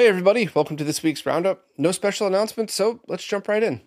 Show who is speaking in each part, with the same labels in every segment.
Speaker 1: Hey, everybody, welcome to this week's roundup. No special announcements, so let's jump right in.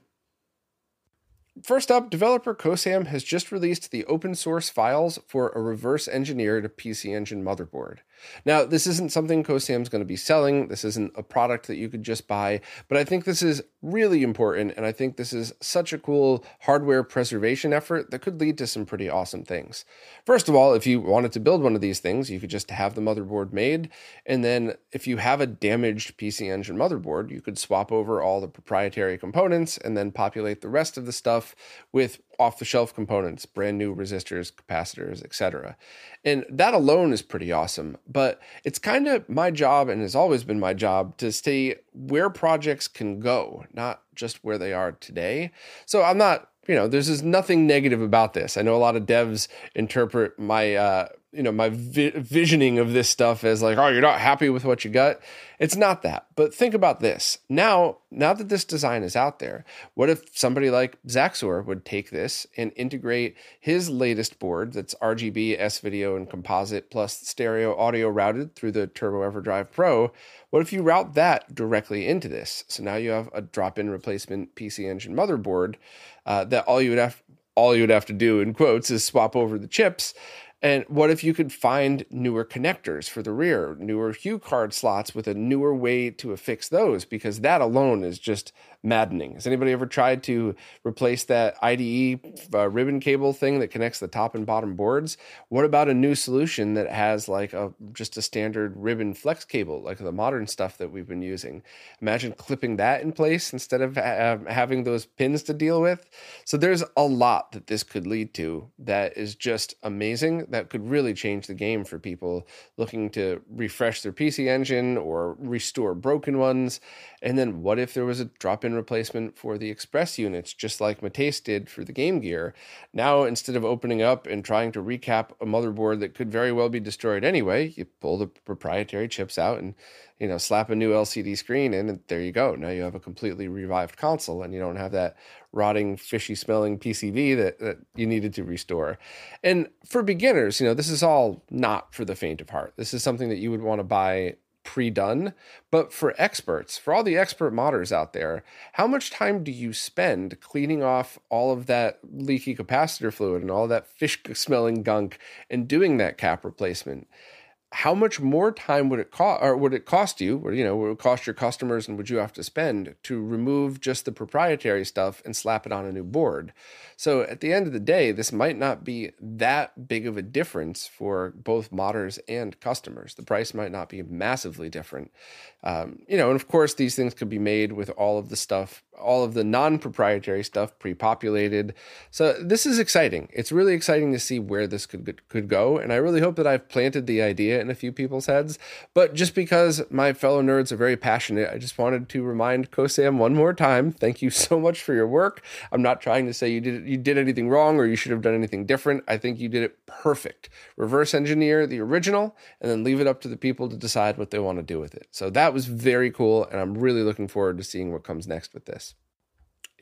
Speaker 1: First up, developer Cosam has just released the open source files for a reverse engineered PC Engine motherboard. Now, this isn't something Cosam's going to be selling. This isn't a product that you could just buy, but I think this is really important. And I think this is such a cool hardware preservation effort that could lead to some pretty awesome things. First of all, if you wanted to build one of these things, you could just have the motherboard made. And then if you have a damaged PC Engine motherboard, you could swap over all the proprietary components and then populate the rest of the stuff with off the shelf components, brand new resistors, capacitors, etc. And that alone is pretty awesome. But it's kind of my job and has always been my job to stay where projects can go, not just where they are today. So I'm not, you know, there's just nothing negative about this. I know a lot of devs interpret my uh, you know my vi- visioning of this stuff as like oh you're not happy with what you got. It's not that. But think about this. Now now that this design is out there what if somebody like zaxor would take this and integrate his latest board that's rgb s video and composite plus stereo audio routed through the turbo everdrive pro? What if you route that directly into this? So now you have a drop-in replacement pc engine motherboard uh, that all you would have all you would have to do in quotes is swap over the chips and what if you could find newer connectors for the rear, newer HuCard slots with a newer way to affix those? Because that alone is just maddening. Has anybody ever tried to replace that IDE uh, ribbon cable thing that connects the top and bottom boards? What about a new solution that has like a just a standard ribbon flex cable, like the modern stuff that we've been using? Imagine clipping that in place instead of ha- having those pins to deal with. So there's a lot that this could lead to that is just amazing. That could really change the game for people looking to refresh their PC engine or restore broken ones. And then what if there was a drop replacement for the express units, just like Matiz did for the Game Gear. Now, instead of opening up and trying to recap a motherboard that could very well be destroyed anyway, you pull the proprietary chips out and you know slap a new LCD screen in, and there you go. Now you have a completely revived console, and you don't have that rotting, fishy smelling PCB that, that you needed to restore. And for beginners, you know, this is all not for the faint of heart. This is something that you would want to buy pre-done. But for experts for all the expert modders out there how much time do you spend cleaning off all of that leaky capacitor fluid and all that fish smelling gunk and doing that cap replacement how much more time would it cost or would it cost you or you know would it cost your customers and would you have to spend to remove just the proprietary stuff and slap it on a new board? So at the end of the day this might not be that big of a difference for both modders and customers. The price might not be massively different. Um, you know and of course these things could be made with all of the stuff all of the non-proprietary stuff pre-populated. So this is exciting. It's really exciting to see where this could could go, and I really hope that I've planted the idea in a few people's heads. But just because my fellow nerds are very passionate, I just wanted to remind Cosam one more time. Thank you so much for your work. I'm not trying to say you did you did anything wrong or you should have done anything different. I think you did it perfect. Reverse engineer the original, and then leave it up to the people to decide what they want to do with it. So that was very cool, and I'm really looking forward to seeing what comes next with this.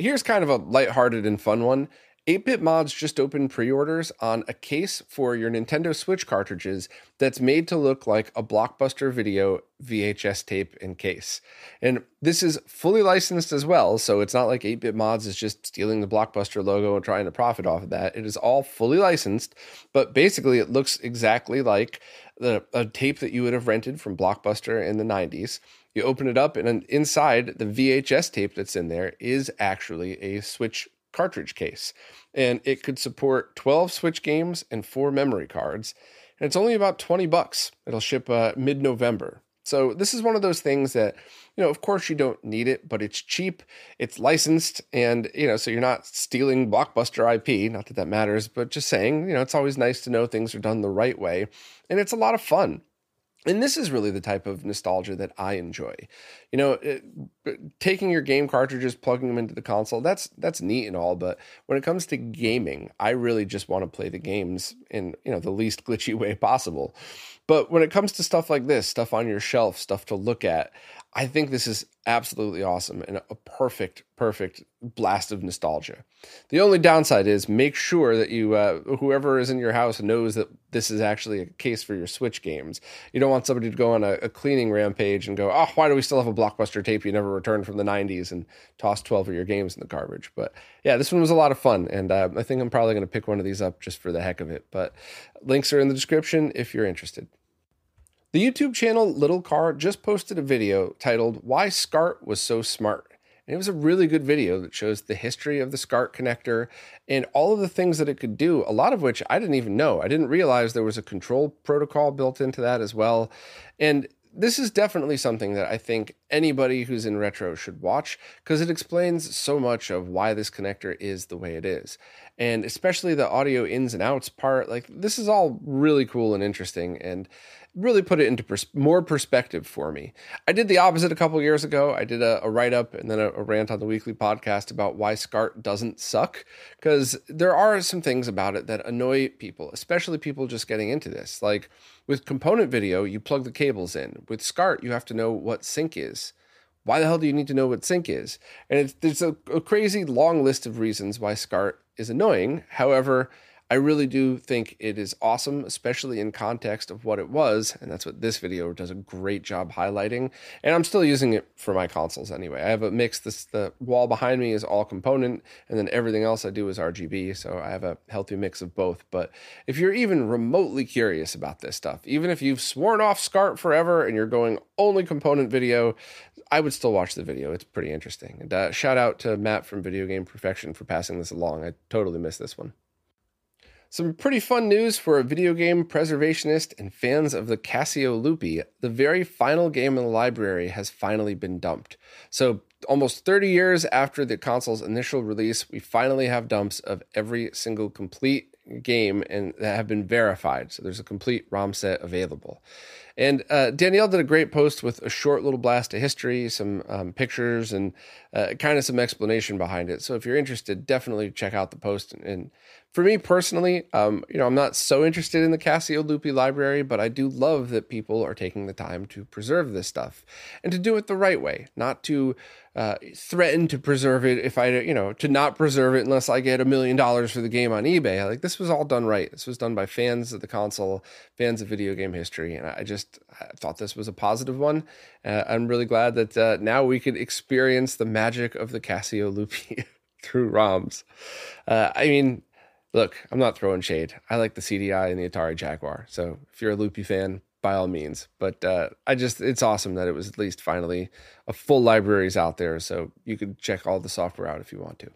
Speaker 1: Here's kind of a lighthearted and fun one. 8-Bit Mods just opened pre-orders on a case for your Nintendo Switch cartridges that's made to look like a Blockbuster video VHS tape and case. And this is fully licensed as well, so it's not like 8-Bit Mods is just stealing the Blockbuster logo and trying to profit off of that. It is all fully licensed, but basically it looks exactly like the a tape that you would have rented from Blockbuster in the 90s you open it up, and inside the VHS tape that's in there is actually a Switch cartridge case. And it could support 12 Switch games and four memory cards. And it's only about 20 bucks. It'll ship uh, mid November. So this is one of those things that, you know, of course you don't need it, but it's cheap, it's licensed, and you know, so you're not stealing blockbuster IP. Not that that matters, but just saying, you know, it's always nice to know things are done the right way, and it's a lot of fun and this is really the type of nostalgia that I enjoy. You know, it, taking your game cartridges, plugging them into the console, that's that's neat and all, but when it comes to gaming, I really just want to play the games in, you know, the least glitchy way possible. But when it comes to stuff like this, stuff on your shelf, stuff to look at, I think this is absolutely awesome and a perfect, perfect blast of nostalgia. The only downside is make sure that you, uh, whoever is in your house, knows that this is actually a case for your Switch games. You don't want somebody to go on a, a cleaning rampage and go, oh, why do we still have a blockbuster tape you never returned from the 90s and toss 12 of your games in the garbage? But yeah, this one was a lot of fun. And uh, I think I'm probably going to pick one of these up just for the heck of it. But links are in the description if you're interested. The YouTube channel Little Car just posted a video titled Why SCART Was So Smart. And it was a really good video that shows the history of the SCART connector and all of the things that it could do, a lot of which I didn't even know. I didn't realize there was a control protocol built into that as well. And this is definitely something that I think anybody who's in retro should watch because it explains so much of why this connector is the way it is. And especially the audio ins and outs part, like this is all really cool and interesting. And really put it into pers- more perspective for me. I did the opposite a couple years ago. I did a, a write up and then a, a, rant on the weekly podcast about why SCART doesn't suck, because there are some things about it that annoy people, especially people just getting into this. Like with component video, you plug the cables in. With SCART, you have to know what sync is. Why the hell do you need to know what sync is? And there's a, a crazy long list of reasons why SCART is annoying. However, I really do think it is awesome, especially in context of what it was. And that's what this video does a great job highlighting. And I'm still using it for my consoles anyway. I have a mix. This the wall behind me is all component, and then everything else I do is RGB. So I have a healthy mix of both. But if you're even remotely curious about this stuff, even if you've sworn off SCART forever and you're going only component video, I would still watch the video. It's pretty interesting. And uh, shout out to Matt from Video Game Perfection for passing this along. I totally missed this one. Some pretty fun news for a video game preservationist and fans of the Casio Loopy. The very final game in the library has finally been dumped. So, almost 30 years after the console's initial release, we finally have dumps of every single complete game and that have been verified. So, there's a complete ROM set available. And uh, Danielle did a great post with a short little blast of history, some um, pictures, and uh, kind of some explanation behind it. So if you're interested, definitely check out the post and, for me personally, um, you know, I'm not so interested in the Casio Loopy library, but I do love that people are taking the time to preserve this stuff and to do it the right way, not to uh, threaten to preserve it if I, you know, to not preserve it unless I get a million dollars for the game on eBay. Like this was all done right. This was done by fans of the console, fans of video game history, and I just I thought this was a positive one. Uh, I'm really glad that uh, now we could experience the magic of the Casio Loopy through ROMs. Uh, I mean look, I'm not throwing shade. I like the CDI and the Atari Jaguar. So if you're a Loopy fan, by all means. But uh, I just, it's awesome that it was at least finally a full libraries out there. So you can check all the software out if you want to.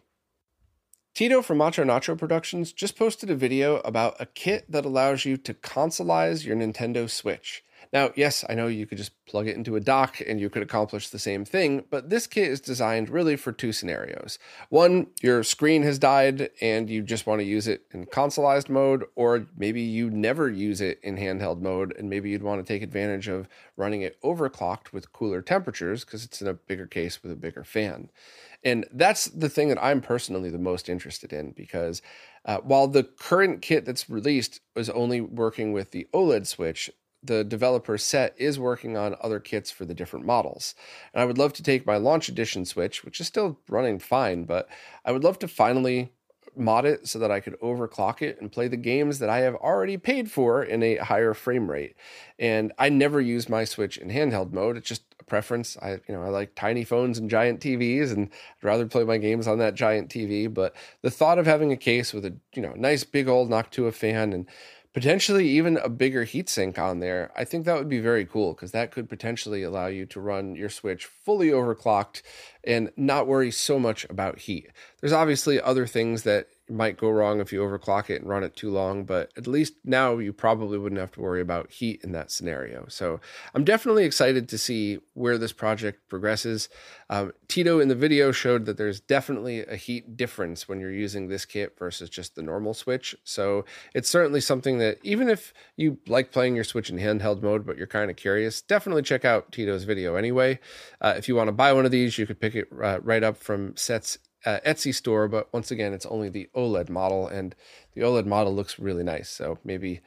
Speaker 1: Tito from Macho Nacho Productions just posted a video about a kit that allows you to consoleize your Nintendo Switch. Now, yes, I know you could just plug it into a dock and you could accomplish the same thing, but this kit is designed really for two scenarios. One, your screen has died and you just want to use it in consoleized mode, or maybe you never use it in handheld mode and maybe you'd want to take advantage of running it overclocked with cooler temperatures because it's in a bigger case with a bigger fan. And that's the thing that I'm personally the most interested in because uh, while the current kit that's released is only working with the OLED switch, the developer set is working on other kits for the different models. And I would love to take my launch edition Switch, which is still running fine, but I would love to finally mod it so that I could overclock it and play the games that I have already paid for in a higher frame rate. And I never use my Switch in handheld mode. It's just a preference. I you know, I like tiny phones and giant TVs and I'd rather play my games on that giant TV, but the thought of having a case with a, you know, nice big old Noctua fan and potentially even a bigger heatsink on there. I think that would be very cool because that could potentially allow you to run your Switch fully overclocked and not worry so much about heat. There's obviously other things that might go wrong if you overclock it and run it too long, but at least now you probably wouldn't have to worry about heat in that scenario. So I'm definitely excited to see where this project progresses. Um, Tito in the video showed that there's definitely a heat difference when you're using this kit versus just the normal Switch. So it's certainly something that even if you like playing your Switch in handheld mode, but you're kind of curious, definitely check out Tito's video anyway. Uh, if you want to buy one of these, you could pick it uh, right up from Set's uh, Etsy store, but once again, it's only the OLED model, and the OLED model looks really nice. So maybe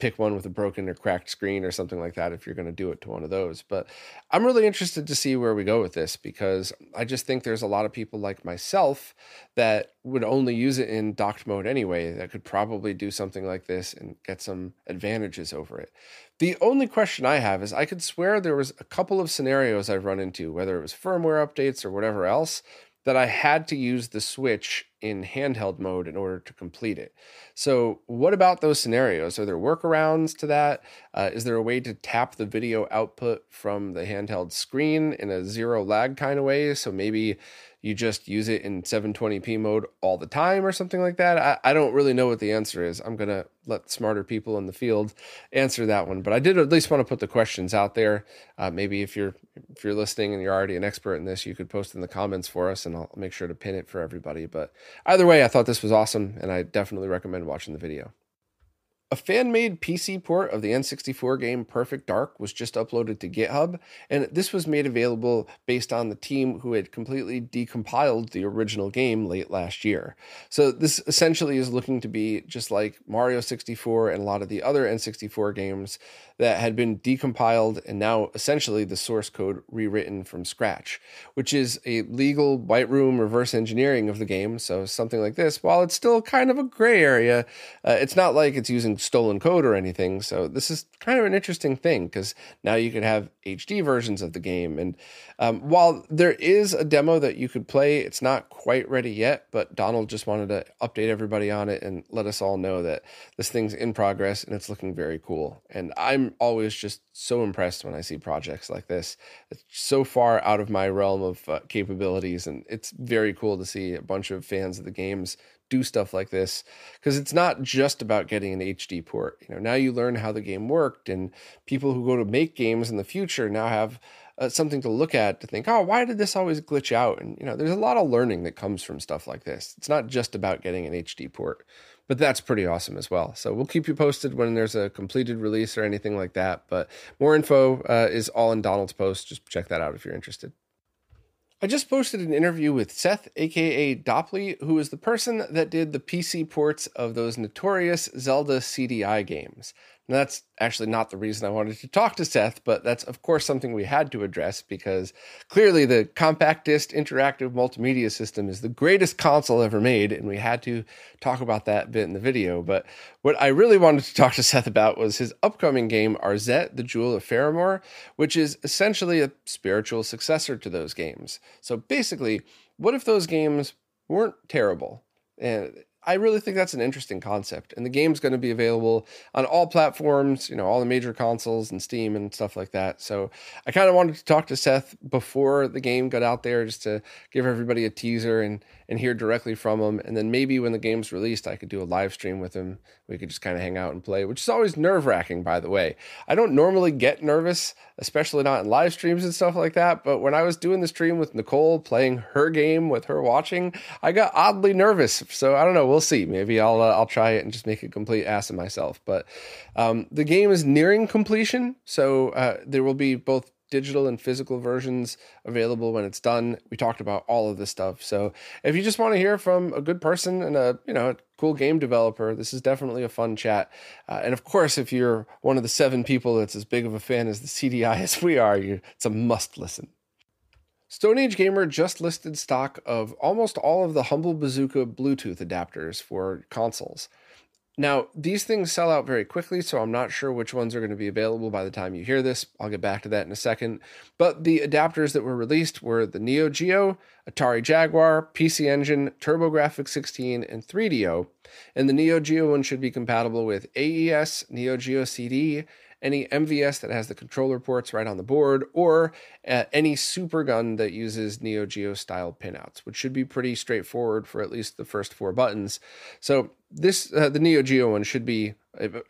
Speaker 1: pick one with a broken or cracked screen or something like that if you're going to do it to one of those. But I'm really interested to see where we go with this because I just think there's a lot of people like myself that would only use it in docked mode anyway that could probably do something like this and get some advantages over it. The only question I have is I could swear there was a couple of scenarios I've run into, whether it was firmware updates or whatever else, that I had to use the Switch in handheld mode in order to complete it. So, what about those scenarios? Are there workarounds to that? Uh, is there a way to tap the video output from the handheld screen in a zero lag kind of way? So, maybe you just use it in 720p mode all the time or something like that. I, I don't really know what the answer is. I'm going to let smarter people in the field answer that one. But I did at least want to put the questions out there. Uh, maybe if you're if you're listening and you're already an expert in this, you could post in the comments for us, and I'll make sure to pin it for everybody. But either way, I thought this was awesome, and I definitely recommend watching the video. A fan made PC port of the N64 game Perfect Dark was just uploaded to GitHub, and this was made available based on the team who had completely decompiled the original game late last year. So, this essentially is looking to be just like Mario 64 and a lot of the other N64 games that had been decompiled and now essentially the source code rewritten from scratch, which is a legal white room reverse engineering of the game. So something like this, while it's still kind of a gray area, uh, it's not like it's using stolen code or anything. So this is kind of an interesting thing because now you could have HD versions of the game. And um, while there is a demo that you could play, it's not quite ready yet. But Donald just wanted to update everybody on it and let us all know that this thing's in progress and it's looking very cool. And I'm always just so impressed when I see projects like this. It's so far out of my realm of uh, capabilities, and it's very cool to see a bunch of fans of the games do stuff like this because it's not just about getting an HD port. You know, now you learn how the game worked, and people who go to make games in the future now have uh, something to look at to think, oh, why did this always glitch out? And you know, there's a lot of learning that comes from stuff like this. It's not just about getting an HD port but that's pretty awesome as well. So we'll keep you posted when there's a completed release or anything like that. But more info uh, is all in Donald's post. Just check that out if you're interested. I just posted an interview with Seth, aka Dopply, who is the person that did the PC ports of those notorious Zelda CDI games. And that's actually not the reason I wanted to talk to Seth, but that's, of course, something we had to address because clearly the compact disc interactive multimedia system is the greatest console ever made, and we had to talk about that bit in the video. But what I really wanted to talk to Seth about was his upcoming game, Arzette, the Jewel of Faramore, which is essentially a spiritual successor to those games. So basically, what if those games weren't terrible? And I really think that's an interesting concept. And the game's going to be available on all platforms, you know, all the major consoles and Steam and stuff like that. So I kind of wanted to talk to Seth before the game got out there just to give everybody a teaser and and hear directly from him. And then maybe when the game's released, I could do a live stream with him. We could just kind of hang out and play, which is always nerve wracking, by the way. I don't normally get nervous, especially not in live streams and stuff like that. But when I was doing the stream with Nicole, playing her game with her watching, I got oddly nervous. So I don't know. We'll see. Maybe I'll uh, I'll try it and just make a complete ass of myself. But um, the game is nearing completion, so uh, there will be both digital and physical versions available when it's done. We talked about all of this stuff. So if you just want to hear from a good person and a you know a cool game developer, this is definitely a fun chat. Uh, and of course, if you're one of the seven people that's as big of a fan as the CDI as we are, you, it's a must listen. Stone Age Gamer just listed stock of almost all of the Humble Bazooka Bluetooth adapters for consoles. Now, these things sell out very quickly, so I'm not sure which ones are going to be available by the time you hear this. I'll get back to that in a second. But the adapters that were released were the Neo Geo, Atari Jaguar, PC Engine, TurboGrafx 16, and 3DO. And the Neo Geo one should be compatible with AES, Neo Geo CD, any MVS that has the controller ports right on the board, or uh, any super gun that uses Neo Geo style pinouts, which should be pretty straightforward for at least the first four buttons. So this uh, the Neo Geo one should be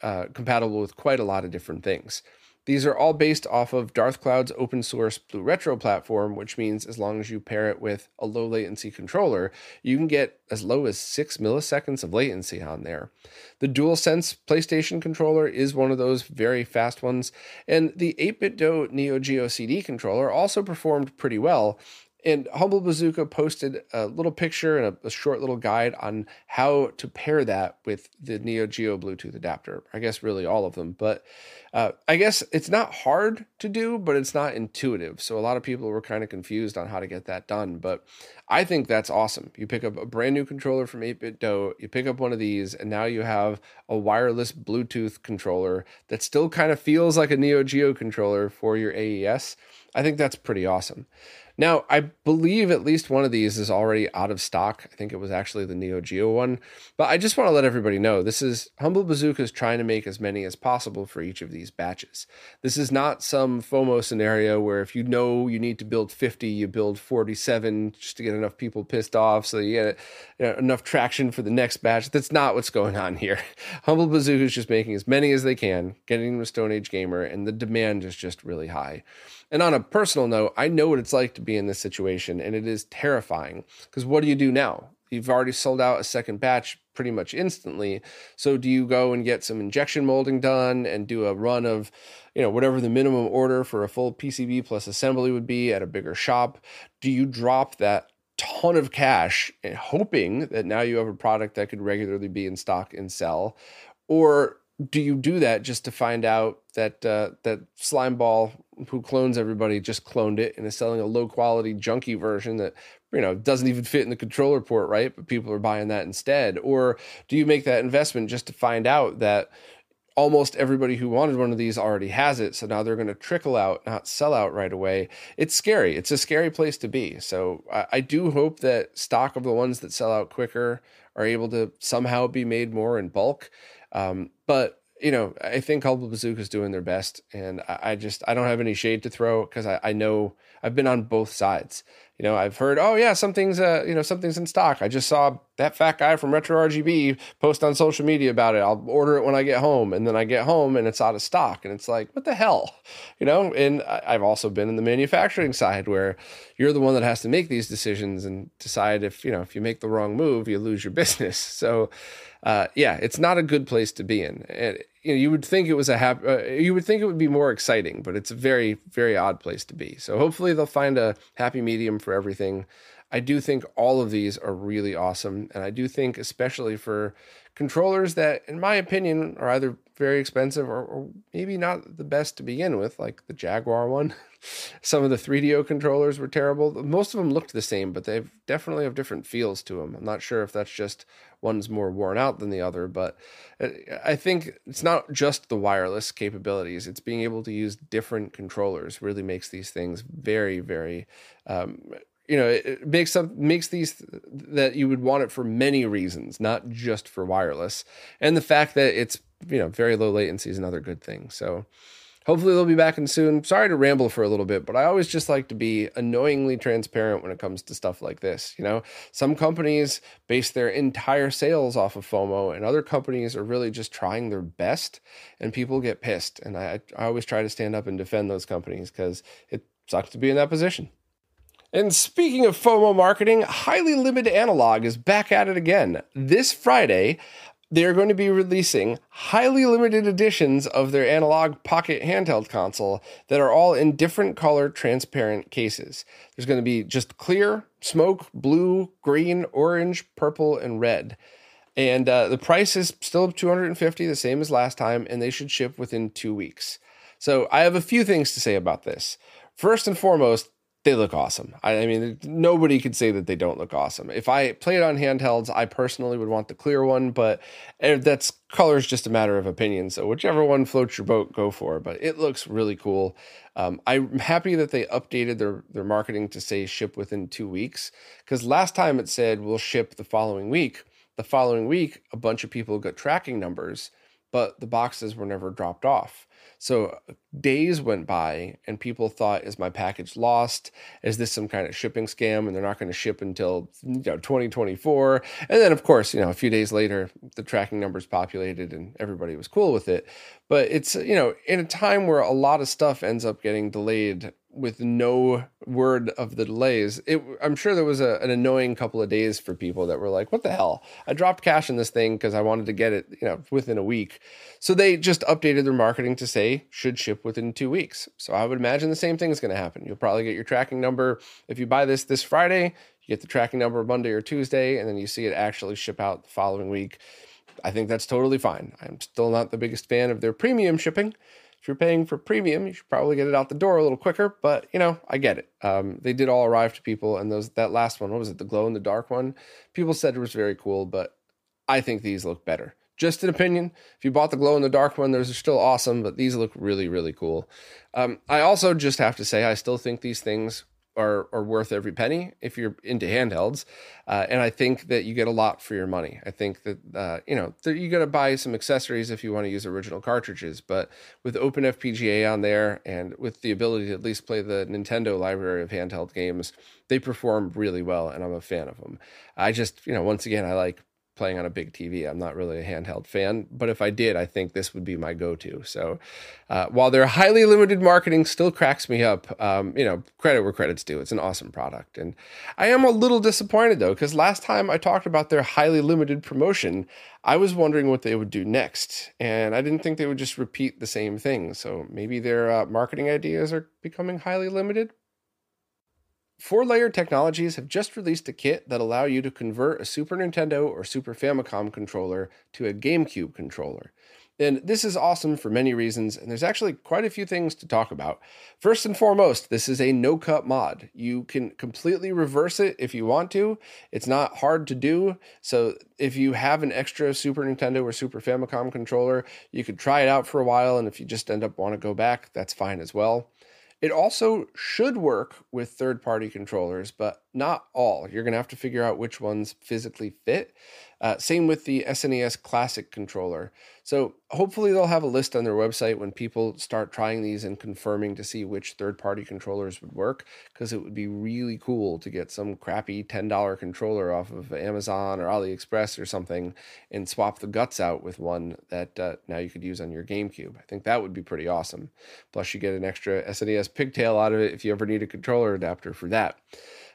Speaker 1: uh, compatible with quite a lot of different things. These are all based off of Darthcloud's open source BlueRetro platform, which means as long as you pair it with a low latency controller, you can get as low as six milliseconds of latency on there. The DualSense PlayStation controller is one of those very fast ones, and the 8BitDo Neo Geo CD controller also performed pretty well and Humble Bazooka posted a little picture and a, a, short little guide on how to pair that with the Neo Geo Bluetooth adapter. I guess really all of them, but uh, I guess it's not hard to do, but it's not intuitive. So a lot of people were kind of confused on how to get that done. But I think that's awesome. You pick up a brand new controller from 8BitDo, you pick up one of these, and now you have a wireless Bluetooth controller that still kind of feels like a Neo Geo controller for your AES. I think that's pretty awesome. Now, I believe at least one of these is already out of stock. I think it was actually the Neo Geo one. But I just want to let everybody know this is Humble Bazooka is trying to make as many as possible for each of these batches. This is not some FOMO scenario where if you know you need to build 50, you build 47 just to get enough people pissed off so you get enough traction for the next batch. That's not what's going on here. Humble Bazooka is just making as many as they can, getting them to Stone Age Gamer, and the demand is just really high. And on a personal note, I know what it's like to be in this situation, and it is terrifying. Because what do you do now? You've already sold out a second batch pretty much instantly. So do you go and get some injection molding done and do a run of, you know, whatever the minimum order for a full PCB plus assembly would be at a bigger shop? Do you drop that ton of cash hoping that now you have a product that could regularly be in stock and sell? Or do you do that just to find out that uh, that Slimeball, who clones everybody, just cloned it and is selling a low quality junky version that you know doesn't even fit in the controller port, right? But people are buying that instead. Or do you make that investment just to find out that almost everybody who wanted one of these already has it, so now they're going to trickle out, not sell out right away? It's scary. It's a scary place to be. So I, I do hope that stock of the ones that sell out quicker are able to somehow be made more in bulk um, but you know, I think Humble Bazooka is doing their best, and I, I, just I don't have any shade to throw because I, I know I've been on both sides. You know, I've heard, oh yeah, something's uh, you know, something's in stock. I just saw that fat guy from Retro RGB post on social media about it. I'll order it when I get home, and then I get home and it's out of stock, and it's like, what the hell, you know? And I've also been in the manufacturing side where you're the one that has to make these decisions and decide if you know if you make the wrong move, you lose your business. So uh, yeah, it's not a good place to be in. You know, you would think it was a happy, uh, you would think it would be more exciting, but it's a very, very odd place to be. So hopefully they'll find a happy medium for everything. I do think all of these are really awesome, and I do think especially for controllers that, in my opinion, are either very expensive or, or maybe not the best to begin with, like the Jaguar one. Some of the 3DO controllers were terrible. Most of them looked the same, but they definitely have different feels to them. I'm not sure if that's just one's more worn out than the other, but I think it's not just the wireless capabilities. It's being able to use different controllers really makes these things very, very um, you know it makes some makes these that you would want it for many reasons not just for wireless and the fact that it's you know very low latency is another good thing so Hopefully they'll be back in soon. Sorry to ramble for a little bit, but I always just like to be annoyingly transparent when it comes to stuff like this. You know, some companies base their entire sales off of FOMO, and other companies are really just trying their best, and people get pissed. And I, I always try to stand up and defend those companies because it sucks to be in that position. And speaking of FOMO marketing, Highly Limited Analogue is back at it again. This Friday, they're going to be releasing highly limited editions of their Analogue Pocket handheld console that are all in different color transparent cases. There's going to be just clear, smoke, blue, green, orange, purple, and red. And uh, the price is still 250, the same as last time, and they should ship within two weeks. So I have a few things to say about this. First and foremost, they look awesome. I, I, mean, nobody could say that they don't look awesome. If I played on handhelds, I personally would want the clear one, but eh, that's color is just a matter of opinion. So whichever one floats your boat, go for. But it looks really cool. Um, I'm happy that they updated their their marketing to say ship within two weeks because last time it said we'll ship the following week. The following week, a bunch of people got tracking numbers, but the boxes were never dropped off. So days went by and people thought, is my package lost? Is this some kind of shipping scam and they're not going to ship until you know 2024? And then of course, you know, a few days later, the tracking numbers populated and everybody was cool with it. But it's, you know, in a time where a lot of stuff ends up getting delayed with no word of the delays, it, I'm sure there was a, an annoying couple of days for people that were like, "What the hell? I dropped cash in this thing because I wanted to get it, you know, within a week." So they just updated their marketing to say should ship within two weeks. So I would imagine the same thing is going to happen. You'll probably get your tracking number. If you buy this this Friday, you get the tracking number Monday or Tuesday, and then you see it actually ship out the following week. I think that's totally fine. I'm still not the biggest fan of their premium shipping. If you're paying for premium, you should probably get it out the door a little quicker. But you know, I get it. Um, they did all arrive to people, and those that last one, what was it, the glow in the dark one? People said it was very cool, but I think these look better. Just an opinion. If you bought the glow in the dark one, those are still awesome, but these look really, really cool. Um, I also just have to say, I still think these things are, are worth every penny if you're into handhelds. Uh, and I think that you get a lot for your money. I think that, uh, you know, you got to buy some accessories if you want to use original cartridges. But with openFPGA on there and with the ability to at least play the Nintendo library of handheld games, they perform really well. And I'm a fan of them. I just, you know, once again, I like playing on a big TV. I'm not really a handheld fan, but if I did, I think this would be my go-to. So, uh, while their highly limited marketing still cracks me up, um, you know, credit where credit's due. It's an awesome product, and I am a little disappointed though because last time I talked about their highly limited promotion, I was wondering what they would do next, and I didn't think they would just repeat the same thing. So maybe their uh, marketing ideas are becoming highly limited. Four Layer Technologies have just released a kit that allow you to convert a Super Nintendo or Super Famicom controller to a GameCube controller. And this is awesome for many reasons, and there's actually quite a few things to talk about. First and foremost, this is a no cut mod. You can completely reverse it if you want to. It's not hard to do. So, if you have an extra Super Nintendo or Super Famicom controller, you could try it out for a while, and if you just end up want to go back, that's fine as well. It also should work with third party controllers, but not all. You're going to have to figure out which ones physically fit. Uh, same with the SNES Classic controller. So hopefully they'll have a list on their website when people start trying these and confirming to see which third-party controllers would work. Because it would be really cool to get some crappy ten dollar controller off of Amazon or AliExpress or something and swap the guts out with one that uh, now you could use on your GameCube. I think that would be pretty awesome. Plus you get an extra SNES pigtail out of it if you ever need a controller adapter for that.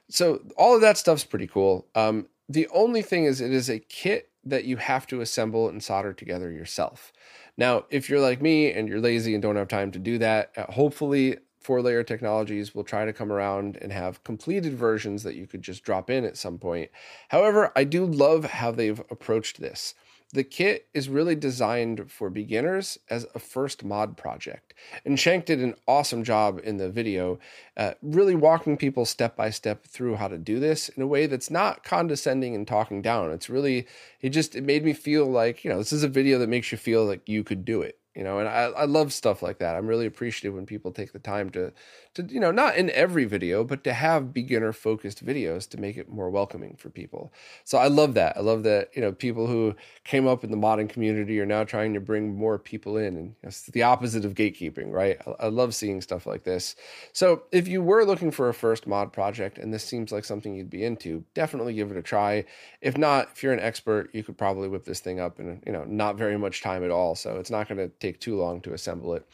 Speaker 1: So all of that stuff's pretty cool. Um, the only thing is, it is a kit that you have to assemble and solder together yourself. Now, if you're like me and you're lazy and don't have time to do that, uh, hopefully four layer technologies will try to come around and have completed versions that you could just drop in at some point. However, I do love how they've approached this. The kit is really designed for beginners as a first mod project. And Shank did an awesome job in the video, uh, really walking people step by step through how to do this in a way that's not condescending and talking down. It's really, it just, it made me feel like, you know, this is a video that makes you feel like you could do it you know and I, I love stuff like that. I'm really appreciative when people take the time to to you know not in every video but to have beginner focused videos to make it more welcoming for people. So i love that. I love that you know people who came up in the modding community are now trying to bring more people in and it's the opposite of gatekeeping right? I, I love seeing stuff like this. So if you were looking for a first mod project and this seems like something you'd be into definitely give it a try. If not if you're an expert you could probably whip this thing up in you know not very much time at all. So it's not going to take too long to assemble it.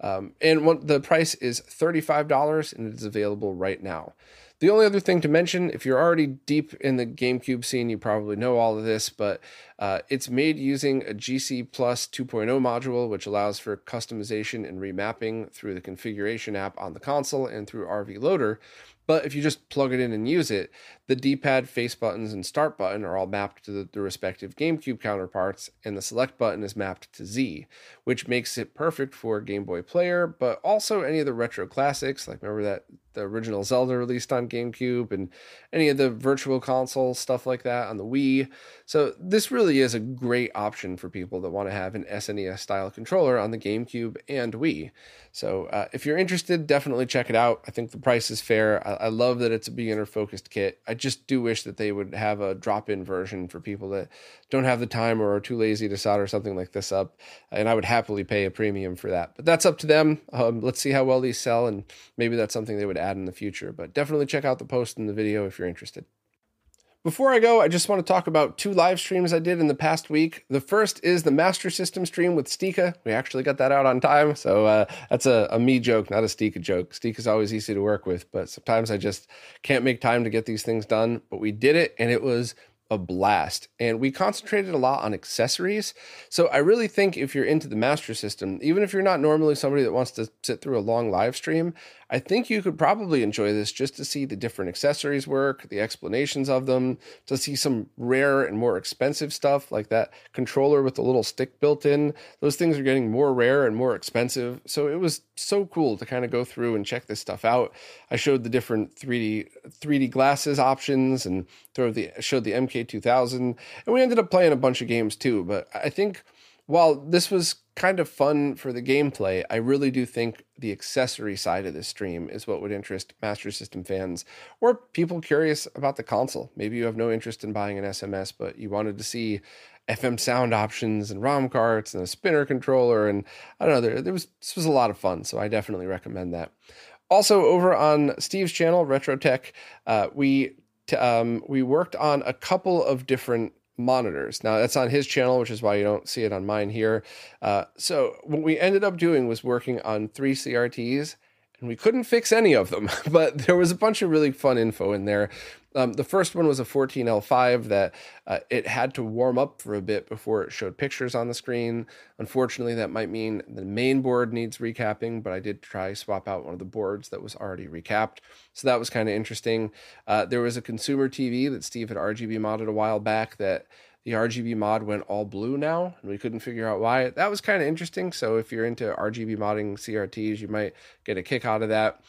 Speaker 1: Um, and one, the price is $35 and it is available right now. The only other thing to mention, if you're already deep in the GameCube scene, you probably know all of this, but uh, it's made using a GC Plus 2.0 module, which allows for customization and remapping through the configuration app on the console and through RVLoader. But if you just plug it in and use it, the D pad, face buttons, and start button are all mapped to the, the, respective GameCube counterparts, and the select button is mapped to Z, which makes it perfect for Game Boy Player, but also any of the retro classics. Like, remember that the original Zelda released on GameCube and any of the virtual console stuff like that on the Wii. So, this really is a great option for people that want to have an SNES style controller on the GameCube and Wii. So, uh, if you're interested, definitely check it out. I think the price is fair. I, I love that it's a beginner focused kit. Just do wish that they would have a drop in version for people that don't have the time or are too lazy to solder something like this up. And I would happily pay a premium for that. But that's up to them. Um, let's see how well these sell, and maybe that's something they would add in the future. But definitely check out the post in the video if you're interested. Before I go, I just want to talk about two live streams I did in the past week. The first is the Master System stream with Stika. We actually got that out on time, so uh, that's a, a, me joke, not a Stika joke. Stika's always easy to work with, but sometimes I just can't make time to get these things done. But we did it, and it was a blast. And we concentrated a lot on accessories. So I really think if you're into the Master System, even if you're not normally somebody that wants to sit through a long live stream, I think you could probably enjoy this just to see the different accessories work, the explanations of them, to see some rare and more expensive stuff like that controller with the little stick built in. Those things are getting more rare and more expensive. So it was so cool to kind of go through and check this stuff out. I showed the different 3D 3D glasses options and throw the showed the MK2000 and we ended up playing a bunch of games too, but I think while this was kind of fun for the gameplay, I really do think the accessory side of this stream is what would interest Master System fans or people curious about the console. Maybe you have no interest in buying an SMS, but you wanted to see FM sound options and ROM carts and a spinner controller. And I don't know, there, there was this was a lot of fun. So I definitely recommend that. Also, over on Steve's channel, Retro Tech, uh, we t- um, we worked on a couple of different monitors. Now that's on his channel, which is why you don't see it on mine here. Uh, so what we ended up doing was working on three CRTs, and we couldn't fix any of them, but there was a bunch of really fun info in there. Um, the first one was a 14L5 that uh, it had to warm up for a bit before it showed pictures on the screen. Unfortunately, that might mean the main board needs recapping, but I did try swap out one of the boards that was already recapped. So that was kind of interesting. Uh, there was a consumer TV that Steve had RGB modded a while back that the RGB mod went all blue now, and we couldn't figure out why. That was kind of interesting. So if you're into RGB modding CRTs, you might get a kick out of that.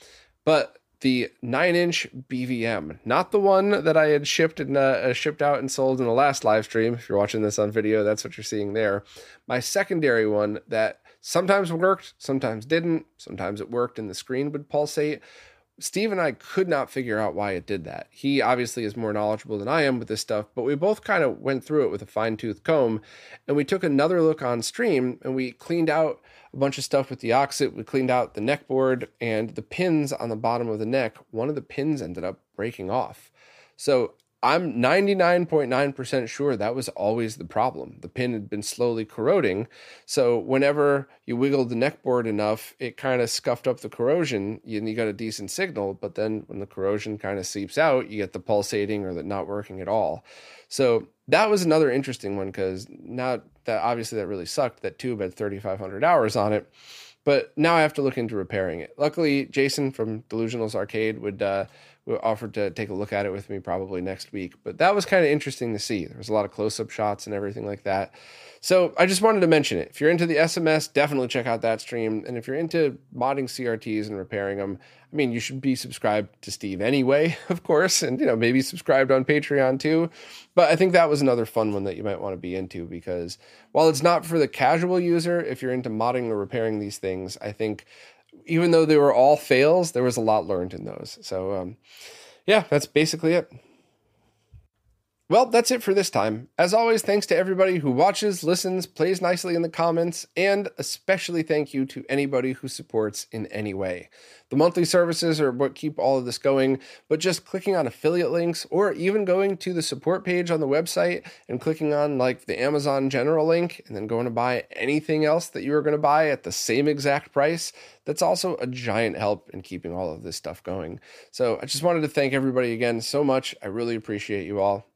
Speaker 1: But the nine inch BVM, not the one that I had shipped and uh, shipped out and sold in the last live stream. If you're watching this on video, that's what you're seeing there. My secondary one that sometimes worked, sometimes didn't, sometimes it worked and the screen would pulsate. Steve and I could not figure out why it did that. He obviously is more knowledgeable than I am with this stuff, but we both kind of went through it with a fine tooth comb and we took another look on stream and we cleaned out a bunch of stuff with DeoxIT. We cleaned out the neck board and the pins on the bottom of the neck. One of the pins ended up breaking off. So I'm 99.9% sure that was always the problem. The pin had been slowly corroding. So whenever you wiggled the neck board enough, it kind of scuffed up the corrosion and you got a decent signal. But then when the corrosion kind of seeps out, you get the pulsating or the not working at all. So that was another interesting one because now that obviously that really sucked. That tube had 3,500 hours on it. But now I have to look into repairing it. Luckily, Jason from Delusionals Arcade would uh, offered to take a look at it with me probably next week. But that was kind of interesting to see. There was a lot of close up shots and everything like that. So I just wanted to mention it. If you're into the SMS, definitely check out that stream. And if you're into modding CRTs and repairing them, I mean, you should be subscribed to Steve anyway, of course, and you know maybe subscribed on Patreon too. But I think that was another fun one that you might want to be into because while it's not for the casual user, if you're into modding or repairing these things, I think even though they were all fails, there was a lot learned in those. So, um, yeah, that's basically it. Well, that's it for this time. As always, thanks to everybody who watches, listens, plays nicely in the comments, and especially thank you to anybody who supports in any way. The monthly services are what keep all of this going, but just clicking on affiliate links or even going to the support page on the website and clicking on like the Amazon general link and then going to buy anything else that you are going to buy at the same exact price, that's also a giant help in keeping all of this stuff going. So I just wanted to thank everybody again so much. I really appreciate you all